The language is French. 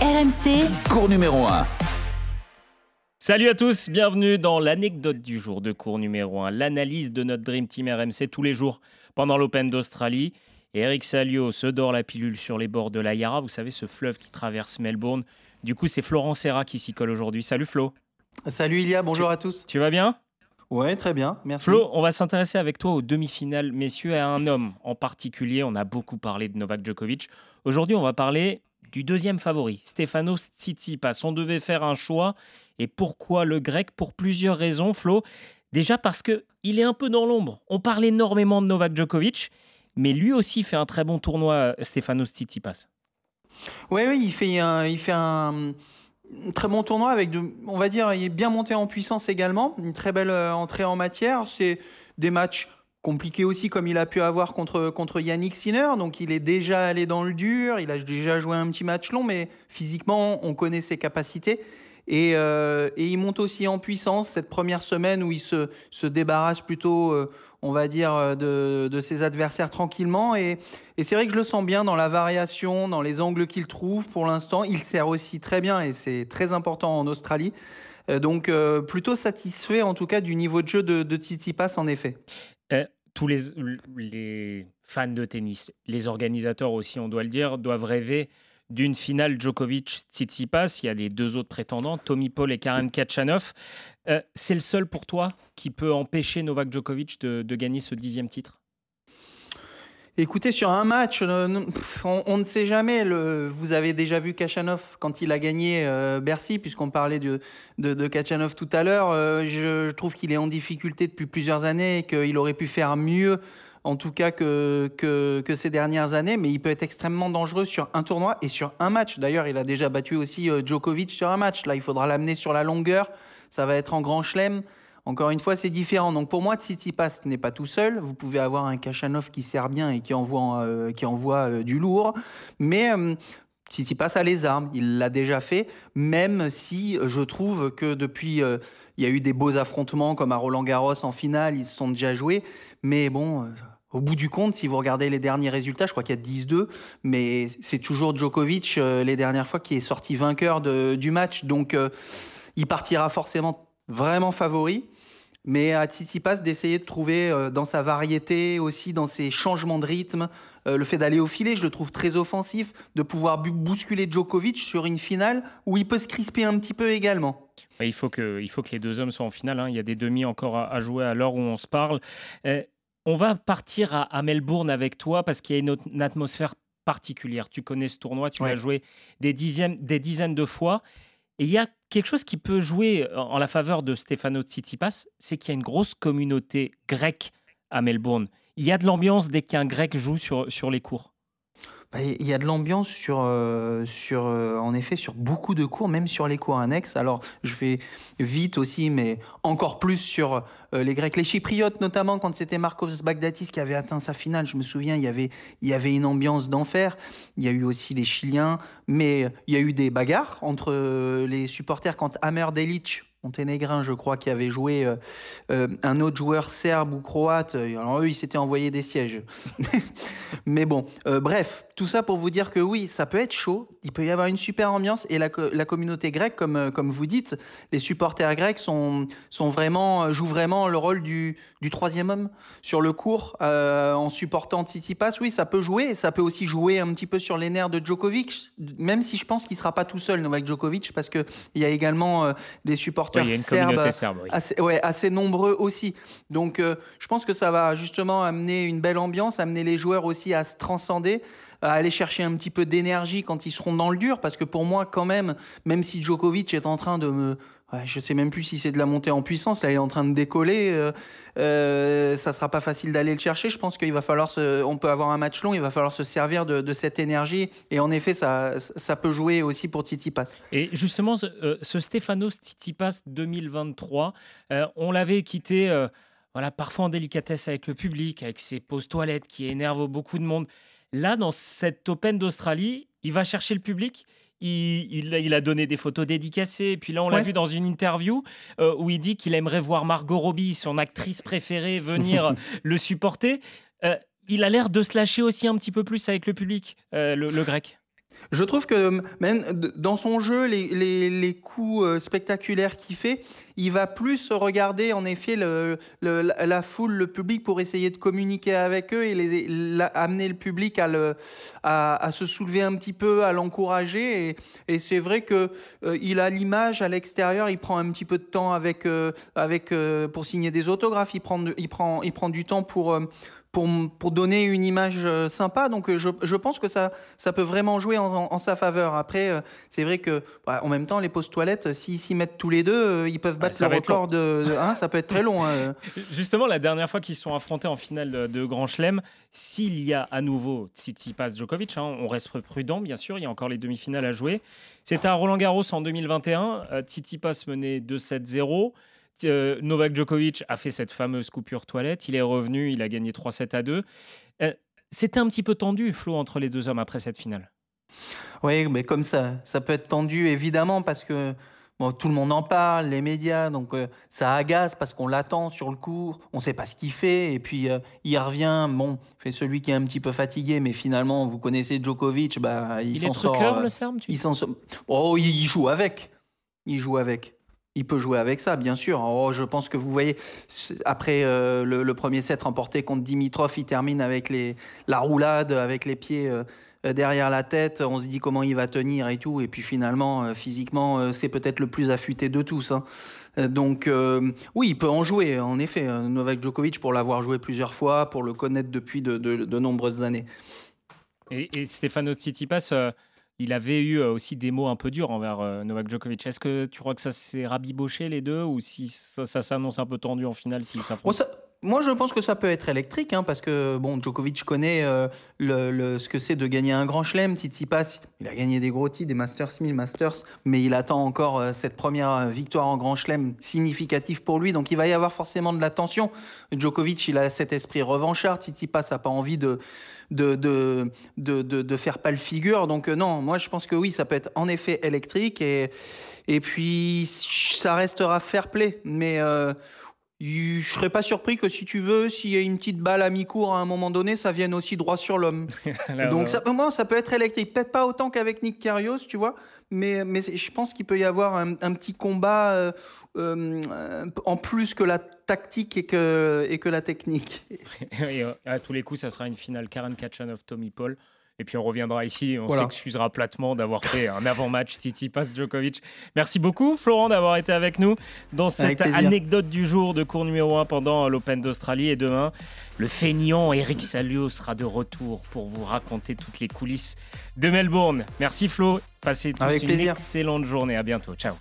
RMC, Cours numéro 1. Salut à tous, bienvenue dans l'anecdote du jour de cours numéro 1, l'analyse de notre Dream Team RMC tous les jours pendant l'Open d'Australie. Et Eric Salio se dort la pilule sur les bords de la Yarra, vous savez ce fleuve qui traverse Melbourne. Du coup, c'est Florent Serra qui s'y colle aujourd'hui. Salut Flo. Salut Ilia, bonjour à tous. Tu vas bien? Ouais, très bien, merci. Flo, on va s'intéresser avec toi aux demi-finales, messieurs, à un homme en particulier. On a beaucoup parlé de Novak Djokovic. Aujourd'hui, on va parler du deuxième favori, Stefanos Tsitsipas. On devait faire un choix. Et pourquoi le grec? Pour plusieurs raisons, Flo. Déjà parce que il est un peu dans l'ombre. On parle énormément de Novak Djokovic, mais lui aussi fait un très bon tournoi, Stefanos Tsitsipas. Oui, oui, il fait un, il fait un très bon tournoi avec, de, on va dire, il est bien monté en puissance également. Une très belle euh, entrée en matière. C'est des matchs compliqués aussi, comme il a pu avoir contre, contre Yannick Sinner. Donc, il est déjà allé dans le dur. Il a déjà joué un petit match long, mais physiquement, on connaît ses capacités. Et, euh, il monte aussi en puissance cette première semaine où il se, se débarrasse plutôt, euh, on va dire, de, de, ses adversaires tranquillement. Et, c'est vrai que je le sens bien dans la variation, dans les angles qu'il trouve pour l'instant. Il sert aussi très bien et c'est très important en Australie. Euh, donc plutôt satisfait en tout cas du niveau de jeu de, de Tsitsipas en effet. Euh, tous les, les fans de tennis, les organisateurs aussi, on doit le dire, doivent rêver d'une finale Djokovic-Tsitsipas. Il y a les deux autres prétendants, Tommy Paul et Karen Kachanov. Euh, c'est le seul pour toi qui peut empêcher Novak Djokovic de, de gagner ce dixième titre? Écoutez, sur un match, euh, on, ne sait jamais. Vous avez déjà vu Kachanov quand il a gagné euh, Bercy, puisqu'on parlait de, de, Kachanov tout à l'heure. Euh, je, trouve qu'il est en difficulté depuis plusieurs années et qu'il aurait pu faire mieux en tout cas que, que, que, ces dernières années, mais il peut être extrêmement dangereux sur un tournoi et sur un match. D'ailleurs, il a déjà battu aussi Djokovic sur un match. Là, il faudra l'amener sur la longueur. Ça va être en grand chelem. Encore une fois, c'est différent. Donc pour moi, Tsitsipas n'est pas tout seul. Vous pouvez avoir un Kachanov qui sert bien et qui envoie, euh, qui envoie euh, du lourd. Mais euh, Tsitsipas a les armes. Il l'a déjà fait, même si je trouve que depuis, euh, il y a eu des beaux affrontements comme à Roland Garros en finale, ils se sont déjà joués. Mais bon... Euh, au bout du compte, si vous regardez les derniers résultats, je crois qu'il y a 10-2, mais c'est toujours Djokovic, euh, les dernières fois, qui est sorti vainqueur du match. Donc, euh, il partira forcément vraiment favori. Mais à Tsitsipas d'essayer de trouver euh, dans sa variété, aussi dans ses changements de rythme, euh, le fait d'aller au filet, je le trouve très offensif, de pouvoir bousculer Djokovic sur une finale où il peut se crisper un petit peu également. Il faut que, il faut que les deux hommes soient en finale. Hein. Il y a des demi encore à, à jouer à l'heure où on se parle. Euh, on va partir à, à, Melbourne avec toi parce qu'il y a une, atmosphère particulière. Tu connais ce tournoi, tu ouais. l'as joué des dizaines, des dizaines de fois. Et il y a quelque chose qui peut jouer en la faveur de Stefano Tsitsipas, c'est qu'il y a une grosse communauté grecque à Melbourne. Il y a de l'ambiance dès qu'un grec joue sur, sur les cours. Bah, il y a de l'ambiance sur, euh, sur euh, en effet, sur beaucoup de cours, même sur les cours annexes. Alors, je fais vite aussi, mais encore plus sur euh, les Grecs, les Chypriotes, notamment quand c'était Marcos Bagdatis qui avait atteint sa finale. Je me souviens, il y avait, il y avait une ambiance d'enfer. Il y a eu aussi les Chiliens, mais il y a eu des bagarres entre les supporters quand Amer Delic monténégrin, je crois, qui avait joué euh, euh, un autre joueur serbe ou croate. Alors eux, ils s'étaient envoyés des sièges. Mais bon, euh, bref, tout ça pour vous dire que oui, ça peut être chaud. Il peut y avoir une super ambiance et la, la communauté grecque, comme, comme vous dites, les supporters grecs sont, sont vraiment, jouent vraiment le rôle du, du troisième homme sur le court euh, en supportant Tsitsipas. Oui, ça peut jouer. Ça peut aussi jouer un petit peu sur les nerfs de Djokovic, même si je pense qu'il sera pas tout seul, Novak Djokovic, parce que il y a également des supporters oui, serbes, serbe, oui. assez, ouais, assez nombreux aussi. Donc, euh, je pense que ça va justement amener une belle ambiance, amener les joueurs aussi à se transcender à aller chercher un petit peu d'énergie quand ils seront dans le dur, parce que pour moi, quand même, même si Djokovic est en train de me... Ouais, je sais même plus si c'est de la montée en puissance, là il est en train de décoller, euh, euh, ça sera pas facile d'aller le chercher, je pense qu'il va falloir, on peut avoir un match long, il va falloir se servir de, cette énergie, et en effet ça, peut jouer aussi pour Tsitsipas. Et justement, ce, euh, ce Stefanos Tsitsipas 2023, euh, on l'avait quitté... Euh, voilà, parfois en délicatesse avec le public, avec ses pauses toilettes qui énervent beaucoup de monde. Là, dans cette Open d'Australie, il va chercher le public. Il, il, il, a donné des photos dédicacées. Et puis là, on l'a vu dans une interview euh, où il dit qu'il aimerait voir Margot Robbie, son actrice préférée, venir le supporter. Euh, il a l'air de se lâcher aussi un petit peu plus avec le public, euh, le, le grec. Je trouve que même dans son jeu, les, les, les coups spectaculaires qu'il fait, il va plus regarder en effet la foule, le public pour essayer de communiquer avec eux et les, amener le public à, le, à, se soulever un petit peu, à l'encourager. Et, c'est vrai que euh, il a l'image à l'extérieur, il prend un petit peu de temps avec, euh, avec, pour signer des autographes, il prend, il prend, il prend du temps pour pour, donner une image euh, sympa. Donc euh, je, pense que ça, ça peut vraiment jouer en, sa faveur. Après, euh, c'est vrai que bah, en même temps, les pauses toilettes, s'ils s'y mettent tous les deux, ils peuvent le record de, hein, ça peut être très long. Hein. Justement, la dernière fois qu'ils se sont affrontés en finale de, Grand Chelem, s'il y a à nouveau Tsitsipas Djokovic, hein, on reste prudent, bien sûr, il y a encore les demi-finales à jouer. C'était à Roland Garros en 2021. Tsitsipas menait 2-7-0. Euh, Novak Djokovic a fait cette fameuse coupure toilette. Il est revenu, il a gagné 3-7 à 2. Euh, c'était un petit peu tendu, Flo, entre les deux hommes après cette finale? Oui, mais comme ça, ça peut être tendu évidemment parce que bon, tout le monde en parle, les médias, donc euh, ça agace parce qu'on l'attend sur le cours, on ne sait pas ce qu'il fait, et puis il revient, bon, fait celui qui est un petit peu fatigué, mais finalement, vous connaissez Djokovic, bah, il, s'en sort. le serme, il s'en Oh, il joue avec. Il joue avec. Il peut jouer avec ça, bien sûr. Oh, je pense que vous voyez, après euh, le, premier set remporté contre Dimitrov, il termine avec les, la roulade, avec les pieds euh, derrière la tête. On se dit comment il va tenir et tout. Et puis finalement, euh, physiquement, c'est peut-être le plus affûté de tous. Hein. Donc oui, il peut en jouer, en effet. Novak Djokovic, pour l'avoir joué plusieurs fois, pour le connaître depuis de, de, nombreuses années. Et, et Stefano Tsitsipas il avait eu euh, aussi des mots un peu durs envers euh, Novak Djokovic. Est-ce que tu crois que ça s'est rabiboché les deux ou si ça, s'annonce un peu tendu en finale s'ils s'affrontent moi, je pense que ça peut être électrique, hein, parce que bon, Djokovic connaît euh, le, ce que c'est de gagner un grand chelem. Tsitsipas, il a gagné des gros titres, des Masters 1000, Masters, mais il attend encore cette première victoire en grand chelem significative pour lui. Donc, il va y avoir forcément de la tension. Djokovic, il a cet esprit revanchard. Tsitsipas n'a pas envie de de, de, de, de, faire pas le figure. Donc euh, non, moi je pense que oui, ça peut être en effet électrique et, et puis ça restera fair play. Mais euh, je serais pas surpris que si tu veux, s'il y a une petite balle à mi-cours à un moment donné, ça vienne aussi droit sur l'homme. Donc ça, moi, ça peut être électrique. Peut-être pas autant qu'avec Nick Kyrgios, tu vois, mais, mais je pense qu'il peut y avoir un, petit combat euh, euh, en plus que la tactique et que, et que la technique. à tous les coups, ça sera une finale Karen Kachanov, Tommy Paul. Et puis on reviendra ici, on s'excusera platement d'avoir fait un avant-match City passe Djokovic. Merci beaucoup Florent d'avoir été avec nous dans cette anecdote du jour de cours numéro 1 pendant l'Open d'Australie. Et demain, le feignant Eric Salio sera de retour pour vous raconter toutes les coulisses de Melbourne. Merci Flo, passez tous une excellente journée. À bientôt. Ciao.